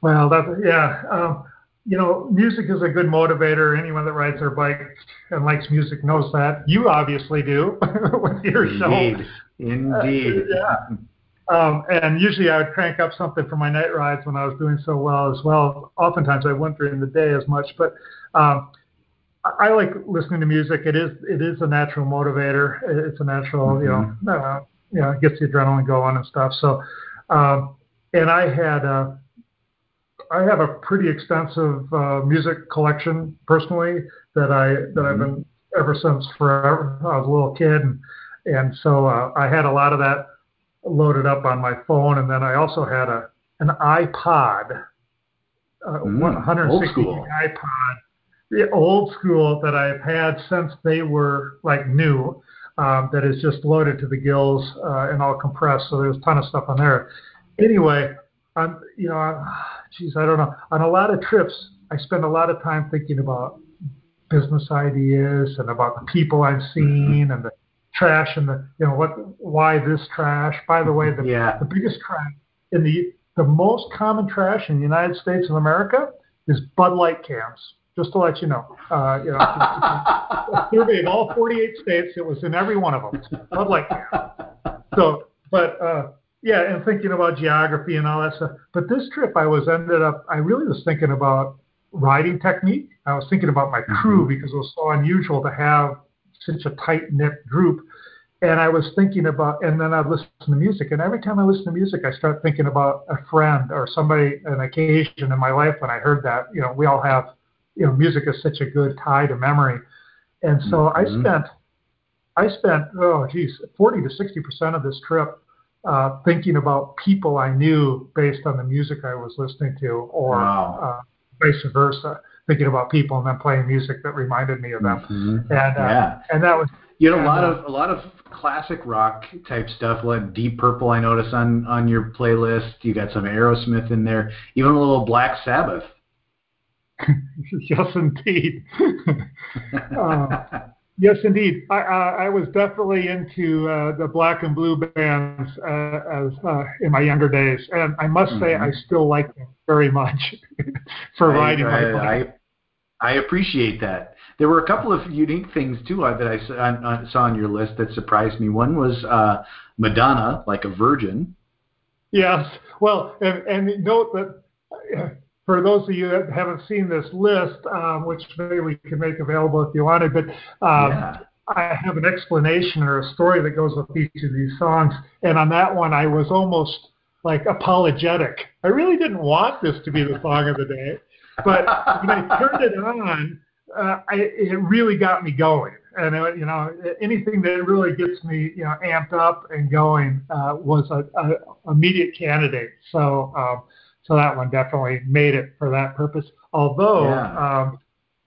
Well, that yeah. Um, you know, music is a good motivator. Anyone that rides their bike and likes music knows that. You obviously do with your Indeed. show. Indeed. Uh, yeah. Um, and usually I would crank up something for my night rides when I was doing so well as well. Oftentimes I wouldn't during the day as much, but um, I, I like listening to music. It is it is a natural motivator. It's a natural, mm-hmm. you know, mm-hmm. uh, you know, it gets the adrenaline going and stuff. So, um, and I had uh, I have a pretty extensive uh, music collection personally that I that mm-hmm. I've been ever since forever. I was a little kid, and and so uh, I had a lot of that loaded up on my phone, and then I also had a an iPod, uh, mm, 160 iPod, the old school that I've had since they were like new. Um, that is just loaded to the gills uh, and all compressed. So there's a ton of stuff on there. Anyway, I'm you know, geez, I don't know. On a lot of trips, I spend a lot of time thinking about business ideas and about the people I've seen and the trash and the you know what why this trash. By the way, the yeah. the biggest trash in the the most common trash in the United States of America is Bud Light cans. Just to let you know, uh, you know, a survey of all 48 states, it was in every one of them. Bud Light cans. So, but uh, yeah, and thinking about geography and all that stuff. But this trip, I was ended up, I really was thinking about riding technique. I was thinking about my crew mm-hmm. because it was so unusual to have such a tight knit group. And I was thinking about, and then I'd listen to music. And every time I listen to music, I start thinking about a friend or somebody, an occasion in my life when I heard that. You know, we all have, you know, music is such a good tie to memory. And so mm-hmm. I spent, I spent, oh, geez, 40 to 60% of this trip uh, thinking about people I knew based on the music I was listening to, or wow. uh, vice versa thinking about people and then playing music that reminded me of them. Mm-hmm. And uh, yeah. and that was you had a lot of a lot of classic rock type stuff. Like Deep Purple, I noticed on on your playlist. You got some Aerosmith in there, even a little Black Sabbath. yes, indeed. uh, yes, indeed. I, uh, I was definitely into uh, the Black and Blue bands uh, as uh, in my younger days, and I must mm-hmm. say I still like them very much for I, riding I, my bike. I appreciate that. There were a couple of unique things too uh, that I saw on your list that surprised me. One was uh, Madonna, like a virgin. Yes. Well, and, and note that uh, for those of you that haven't seen this list, um, which maybe we can make available if you wanted, but um, yeah. I have an explanation or a story that goes with each of these songs. And on that one, I was almost like apologetic. I really didn't want this to be the song of the day. But when I turned it on, uh, I, it really got me going. And uh, you know, anything that really gets me, you know, amped up and going uh, was a, a immediate candidate. So, um, so that one definitely made it for that purpose. Although, yeah. um,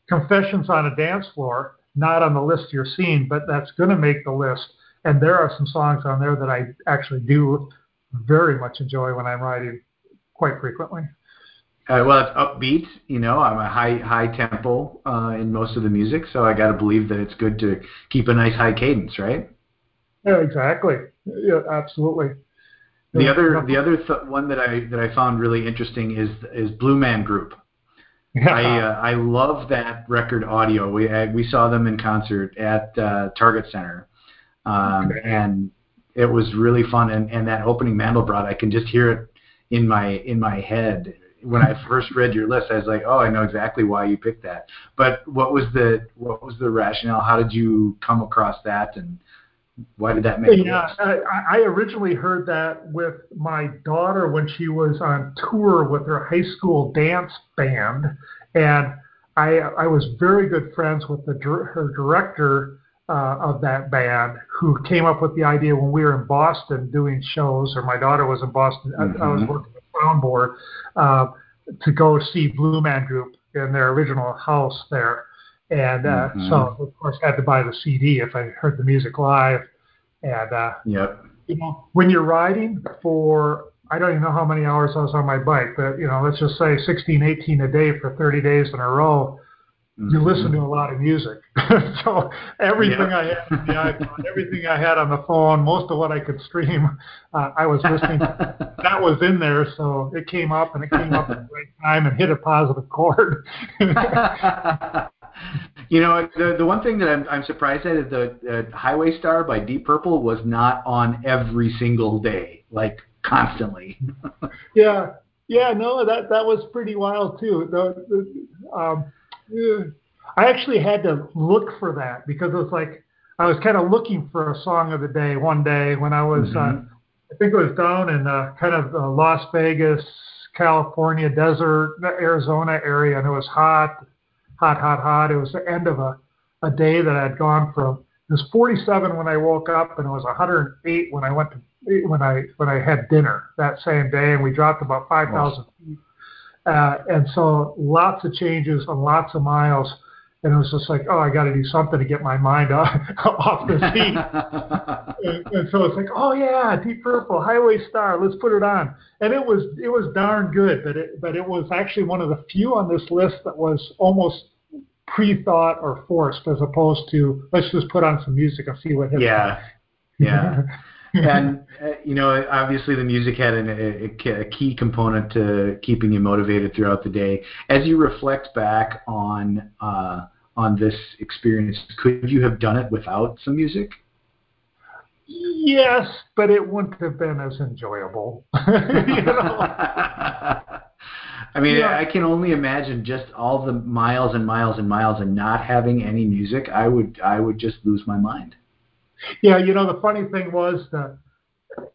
Confessions on a Dance Floor, not on the list you're seeing, but that's going to make the list. And there are some songs on there that I actually do very much enjoy when I'm writing quite frequently. Uh, well, it's upbeat. You know, I'm a high high tempo uh, in most of the music, so I got to believe that it's good to keep a nice high cadence, right? Yeah, exactly. Yeah, absolutely. The other the other th- one that I that I found really interesting is is Blue Man Group. Yeah. I uh, I love that record audio. We I, we saw them in concert at uh, Target Center, um, okay. and it was really fun. And, and that opening Mandelbrot, I can just hear it in my in my head when I first read your list, I was like, oh, I know exactly why you picked that. But what was the what was the rationale? How did you come across that, and why did that make yeah, I, I originally heard that with my daughter when she was on tour with her high school dance band, and I I was very good friends with the her director. Uh, of that band who came up with the idea when we were in Boston doing shows, or my daughter was in Boston. Mm-hmm. I, I was mm-hmm. working soundboard uh, to go see Blue Man Group in their original house there. And uh, mm-hmm. so, of course, I had to buy the CD if I heard the music live. And uh, yep. you know, when you're riding for I don't even know how many hours I was on my bike, but you know, let's just say 16, 18 a day for 30 days in a row. mm-hmm. you listen to a lot of music. so everything I had on the iPhone, everything I had on the phone, most of what I could stream, uh, I was listening. to. That was in there, so it came up and it came up at the right time and hit a positive chord. You know, the the one thing that I'm I'm surprised at is the uh, Highway Star by Deep Purple was not on every single day, like constantly. yeah, yeah, no, that that was pretty wild too. The, the um, I actually had to look for that because it was like I was kind of looking for a song of the day one day when I was, uh, mm-hmm. uh, I think it was down in uh, kind of uh, Las Vegas, California desert, Arizona area, and it was hot, hot, hot, hot. It was the end of a, a day that I'd gone from. It was 47 when I woke up, and it was 108 when I went to when I when I had dinner that same day, and we dropped about 5,000 feet. Uh, and so lots of changes on lots of miles. And it was just like, oh, I got to do something to get my mind off, off the seat. and, and so it's like, oh yeah, Deep Purple, Highway Star, let's put it on. And it was it was darn good, but it but it was actually one of the few on this list that was almost pre-thought or forced, as opposed to let's just put on some music and see what hits. Yeah, yeah. and uh, you know, obviously, the music had an, a, a, key component to keeping you motivated throughout the day. As you reflect back on uh, on this experience, could you have done it without some music? Yes, but it wouldn't have been as enjoyable. you know? I mean, yeah. I can only imagine just all the miles and miles and miles and not having any music. I would, I would just lose my mind. Yeah, you know, the funny thing was that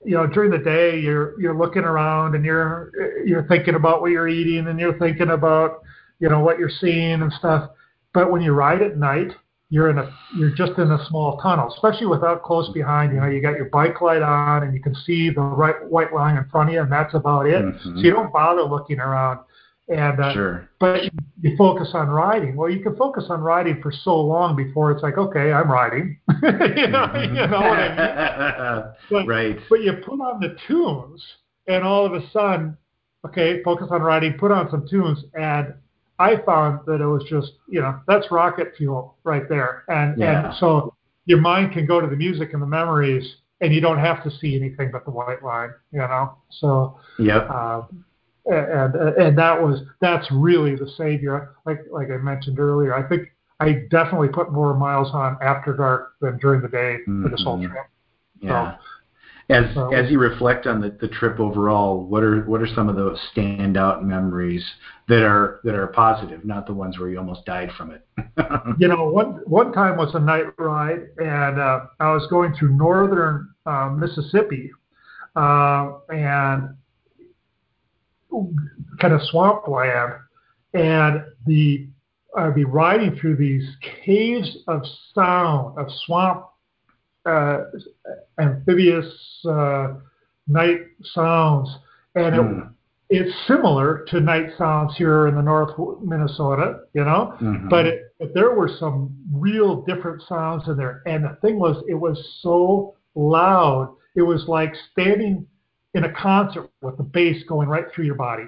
you know during the day you're you're looking around and you're you're thinking about what you're eating and you're thinking about you know what you're seeing and stuff. But when you ride at night, you're in a you're just in a small tunnel, especially without close behind. You know, you got your bike light on and you can see the right white line in front of you, and that's about it. Mm-hmm. So you don't bother looking around. And uh, sure. but you focus on riding. Well, you can focus on riding for so long before it's like, okay, I'm riding. you know, you know what I mean? But, right. But you put on the tunes, and all of a sudden, okay, focus on riding. Put on some tunes, and I found that it was just, you know, that's rocket fuel right there. And yeah. and so your mind can go to the music and the memories, and you don't have to see anything but the white line. You know, so yeah. Uh, and and that was that's really the savior. Like like I mentioned earlier, I think I definitely put more miles on after dark than during the day mm-hmm. for this whole mm-hmm. trip. Yeah. So, as as you reflect on the, the trip overall, what are what are some of those standout memories that are that are positive, not the ones where you almost died from it? you know, one one time was a night ride, and uh, I was going through northern uh, Mississippi, uh, and kind of swampland, and the I'd be riding through these caves of sound of swamp amphibious uh, night sounds, and it, mm. it's similar to night sounds here in the North Minnesota, you know. Mm-hmm. But, it, but there were some real different sounds in there, and the thing was, it was so loud. It was like standing in a concert with the bass going right through your body.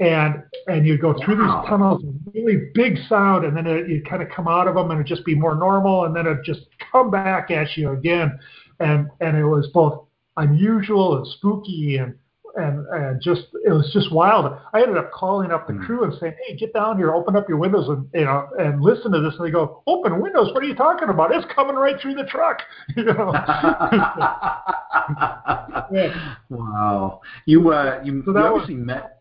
And and you'd go through wow. these tunnels, really big sound, and then it, you'd kind of come out of them, and it'd just be more normal, and then it'd just come back at you again, and and it was both unusual and spooky and and and just it was just wild. I ended up calling up the mm. crew and saying, "Hey, get down here, open up your windows, and you know, and listen to this." And they go, "Open windows? What are you talking about? It's coming right through the truck." You know. yeah. Wow. You uh, you, so you obviously was, met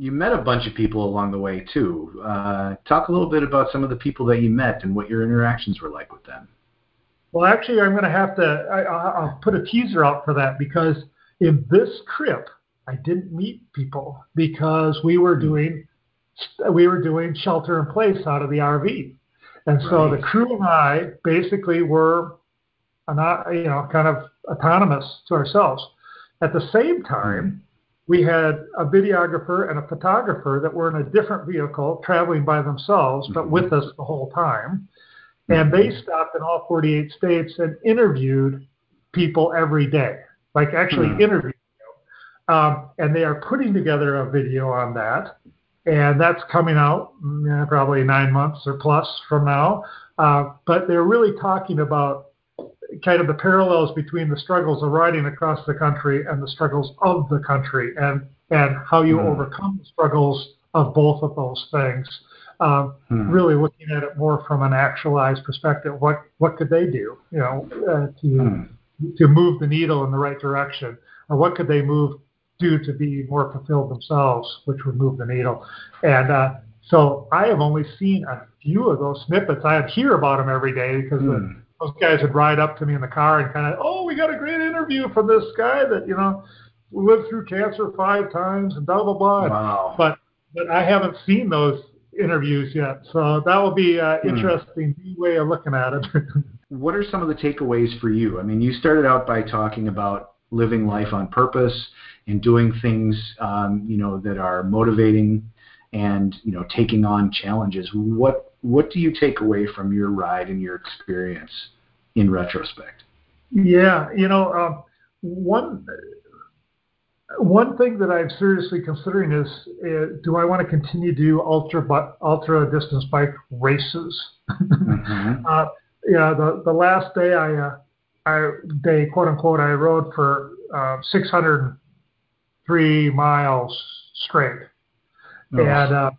you met a bunch of people along the way too. Uh, talk a little bit about some of the people that you met and what your interactions were like with them. Well, actually, I'm going to have to. I, I'll put a teaser out for that because in this trip I didn't meet people because we were hmm. doing we were doing shelter in place out of the RV, and so right. the crew and I basically were not you know kind of autonomous to ourselves. At the same time, we had a videographer and a photographer that were in a different vehicle traveling by themselves, but mm-hmm. with us the whole time. And they mm-hmm. stopped in all 48 states and interviewed people every day, like actually mm-hmm. interviewed um, and they are putting together a video on that. and that's coming out mm, probably nine months or plus from now. Uh, but they're really talking about kind of the parallels between the struggles of riding across the country and the struggles of the country, and and how you mm. overcome the struggles of both of those things. Um, hmm. Really looking at it more from an actualized perspective. What what could they do, you know, uh, to hmm. to move the needle in the right direction, or what could they move do to be more fulfilled themselves, which would move the needle. And uh, so I have only seen a few of those snippets. I hear about them every day because hmm. the, those guys would ride up to me in the car and kind of, oh, we got a great interview from this guy that you know lived through cancer five times and blah blah blah. Wow. But but I haven't seen those interviews yet. So that will be an hmm. interesting way of looking at it. what are some of the takeaways for you? I mean, you started out by talking about living life on purpose and doing things, um, you know, that are motivating and you know taking on challenges. What what do you take away from your ride and your experience in retrospect? Yeah, you know, um, one one thing that I'm seriously considering is, uh, do I want to continue to do ultra ultra distance bike races? Mm-hmm. uh, yeah, the the last day I, uh, I day quote unquote I rode for uh, 603 miles straight, oh. and uh,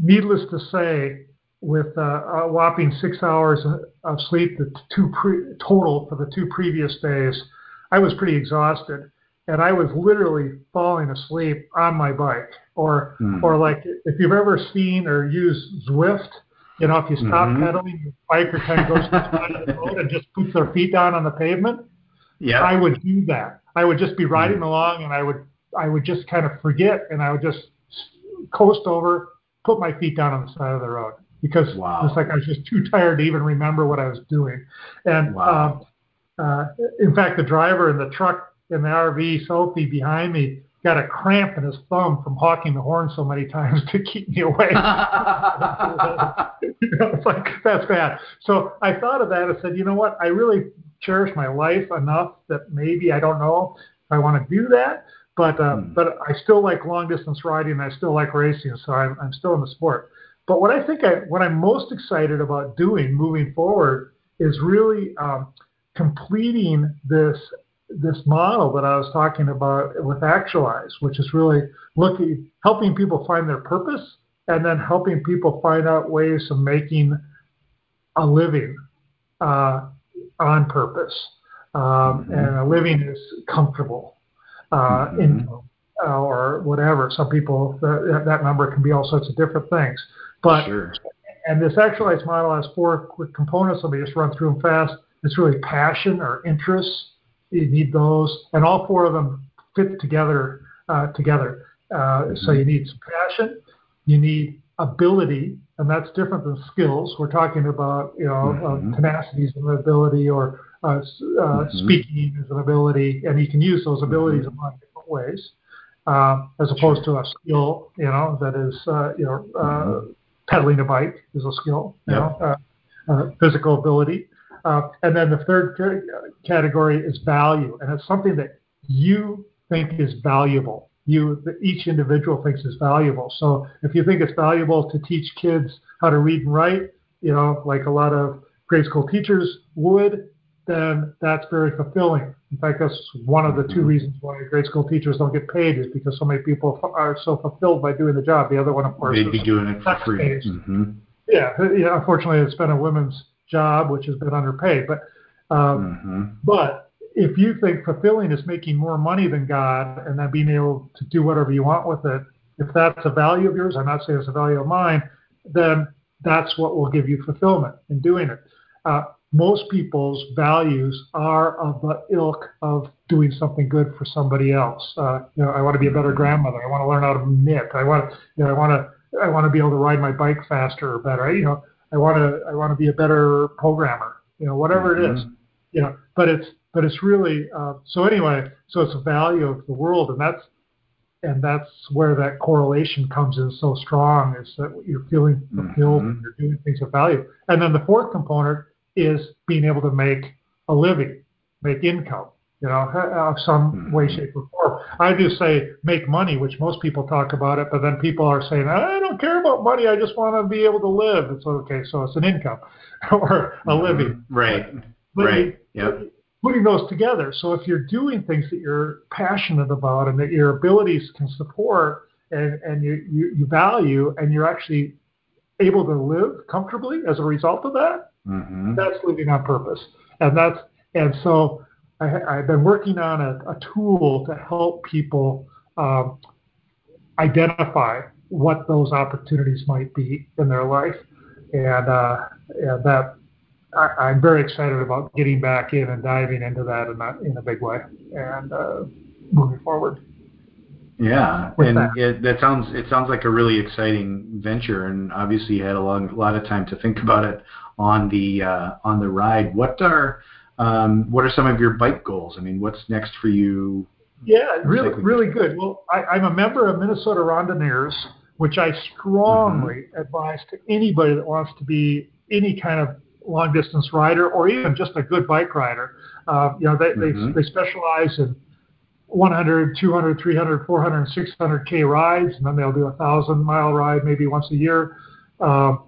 needless to say, with uh, a whopping six hours of sleep, the two pre- total for the two previous days, I was pretty exhausted and I was literally falling asleep on my bike. Or, mm. or like if you've ever seen or used Zwift, you know, if you stop mm-hmm. pedaling, your biker kind of goes to the side of the road and just puts their feet down on the pavement. Yeah, I would do that. I would just be riding mm. along, and I would, I would just kind of forget, and I would just coast over, put my feet down on the side of the road because wow. it's like I was just too tired to even remember what I was doing. And wow. um, uh, in fact, the driver in the truck in the RV, Sophie, behind me, got a cramp in his thumb from hawking the horn so many times to keep me awake. you know, it's like that's bad. So I thought of that. I said, you know what? I really cherish my life enough that maybe I don't know if I want to do that, but uh, hmm. but I still like long distance riding. And I still like racing, so I'm, I'm still in the sport. But what I think I what I'm most excited about doing moving forward is really um, completing this this model that I was talking about with Actualize, which is really looking, helping people find their purpose and then helping people find out ways of making a living uh, on purpose. Um, mm-hmm. And a living is comfortable uh, mm-hmm. income or whatever. Some people, that, that number can be all sorts of different things. But sure. And this Actualize model has four quick components. Let me just run through them fast. It's really passion or interest you need those, and all four of them fit together. Uh, together. Uh, mm-hmm. So you need some passion, you need ability, and that's different than skills. We're talking about you know mm-hmm. uh, tenacity as an ability, or uh, uh, mm-hmm. speaking is an ability, and you can use those abilities mm-hmm. in a lot of different ways, uh, as opposed to a skill, you know, that is you know mm-hmm. pedaling a bike is a skill, you know, physical ability. Uh, and then the third category is value, and it's something that you think is valuable. You, each individual thinks is valuable. So if you think it's valuable to teach kids how to read and write, you know, like a lot of grade school teachers would, then that's very fulfilling. In fact, that's one of the two mm-hmm. reasons why grade school teachers don't get paid is because so many people are so fulfilled by doing the job. The other one, of course, they'd be doing it for free. Mm-hmm. Yeah, yeah. Unfortunately, it's been a women's job, which has been underpaid. But um, mm-hmm. but if you think fulfilling is making more money than God, and then being able to do whatever you want with it, if that's a value of yours, I'm not saying it's a value of mine, then that's what will give you fulfillment in doing it. Uh, most people's values are of the ilk of doing something good for somebody else. Uh, you know, I want to be a better mm-hmm. grandmother. I want to learn how to knit. I want, you know, I want to, I want to be able to ride my bike faster or better. You know, I want to I want to be a better programmer, you know, whatever mm-hmm. it is, mm-hmm. you know. But it's but it's really uh, so anyway. So it's a value of the world, and that's and that's where that correlation comes in so strong. Is that you're feeling fulfilled mm-hmm. and you're doing things of value. And then the fourth component is being able to make a living, make income. you know, of some mm-hmm. way, shape, or form. I do say make money, which most people talk about it, but then people are saying, I don't care about money. I just want to be able to live. It's okay, so it's an income or a mm-hmm. living. Right. But right. Yep. Putting those together. So if you're doing things that you're passionate about and that your abilities can support and, and you, you, you value and you're actually able to live comfortably as a result of that, mm-hmm. that's living on purpose. And that's and so I, have been working on a, a, tool to help people um, identify what those opportunities might be in their life, and, uh, and that I, am very excited about getting back in and diving into that in a, in a big way and uh, moving forward. Yeah, and that. It, that sounds it sounds like a really exciting venture, and obviously you had a long a lot of time to think about it on the uh, on the ride. What are um, what are some of your bike goals? I mean, what's next for you? Yeah, really, really good. Well, I, am a member of Minnesota Randonneurs, which I strongly mm-hmm. advise to anybody that wants to be any kind of long distance rider or even just a good bike rider. Uh, you know, they, mm-hmm. they, they specialize in 100, 200, 300, 400, 600 K rides, and then they'll do a thousand mile ride maybe once a year. Um,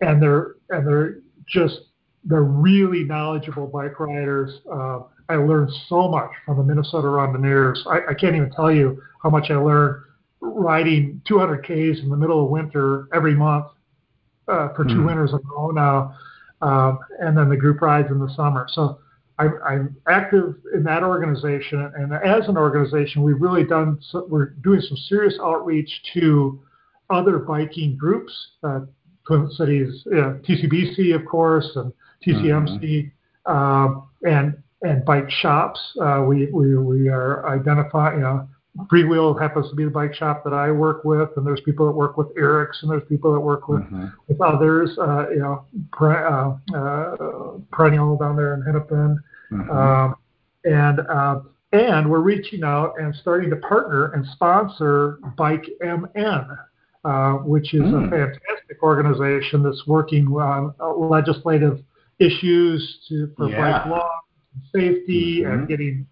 and they're and they're just they're really knowledgeable bike riders. Uh, I learned so much from the Minnesota Randonneurs. I, I can't even tell you how much I learned riding 200 Ks in the middle of winter every month uh, for 2 mm-hmm. winters in a row now, um, and then the group rides in the summer. So I'm, I'm, active in that organization, and as an organization, we've really done. So, we're doing some serious outreach to other biking groups, uh, Twin Cities, uh, TCBC, of course, and TCMC, mm-hmm. Um, and and bike shops. Uh, we, we we are identifying. You know, Freewheel happens to be the bike shop that I work with, and there's people that work with Eric's, and there's people that work with mm-hmm. with others. Uh, you know, uh, uh, Perennial down there in Hennepin, mm-hmm. um, and uh, and we're reaching out and starting to partner and sponsor Bike MN. Uh, which is mm. a fantastic organization that's working on legislative issues to, for yeah. bike law, safety, mm-hmm. and getting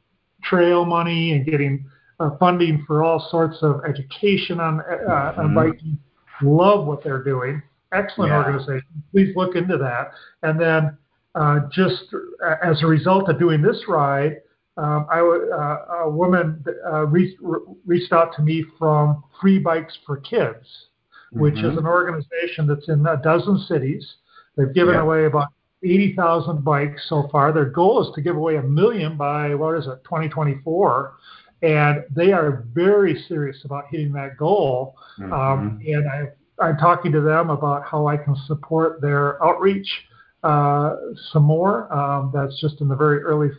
trail money and getting uh, funding for all sorts of education on uh, mm-hmm. on biking. Love what they're doing. Excellent yeah. organization. Please look into that. And then uh, just uh, as a result of doing this ride, um, I, uh, a woman uh, reached, reached out to me from Free Bikes for Kids, which mm-hmm. is an organization that's in a dozen cities. They've given yeah. away about 80,000 bikes so far. Their goal is to give away a million by, what is it, 2024. And they are very serious about hitting that goal. Mm-hmm. Um, and I, I'm talking to them about how I can support their outreach uh, some more. Um, that's just in the very early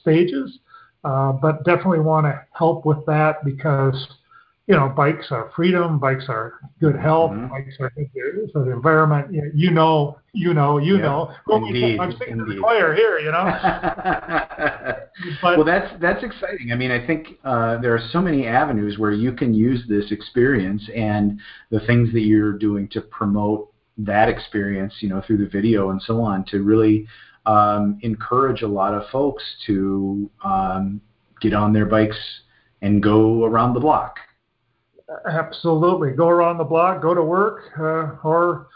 stages. Uh, but definitely want to help with that because you know, bikes are freedom, bikes are good health, mm-hmm. bikes are good for the environment. You know, you know, you yep. know. Indeed, I'm singing indeed. the choir here, you know. but, well, that's that's exciting. I mean, I think uh, there are so many avenues where you can use this experience and the things that you're doing to promote that experience, you know, through the video and so on, to really um, encourage a lot of folks to um, get on their bikes and go around the block Absolutely. Go around the block, go to work, uh, or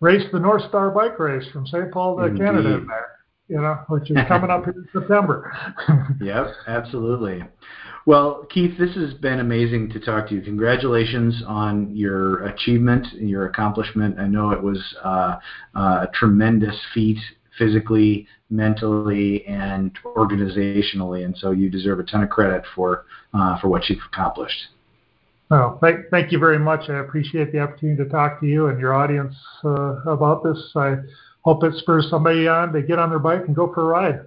race the North Star Bike Race from St. Paul to Indeed. Canada in there, you know, which is coming up in September. yep, absolutely. Well, Keith, this has been amazing to talk to you. Congratulations on your achievement, your accomplishment. I know it was uh, uh, a tremendous feat physically, mentally, and organizationally, and so you deserve a ton of credit for uh, for what you've accomplished. Well, thank, thank you very much. I appreciate the opportunity to talk to you and your audience uh, about this. I hope it spurs somebody on to get on their bike and go for a ride.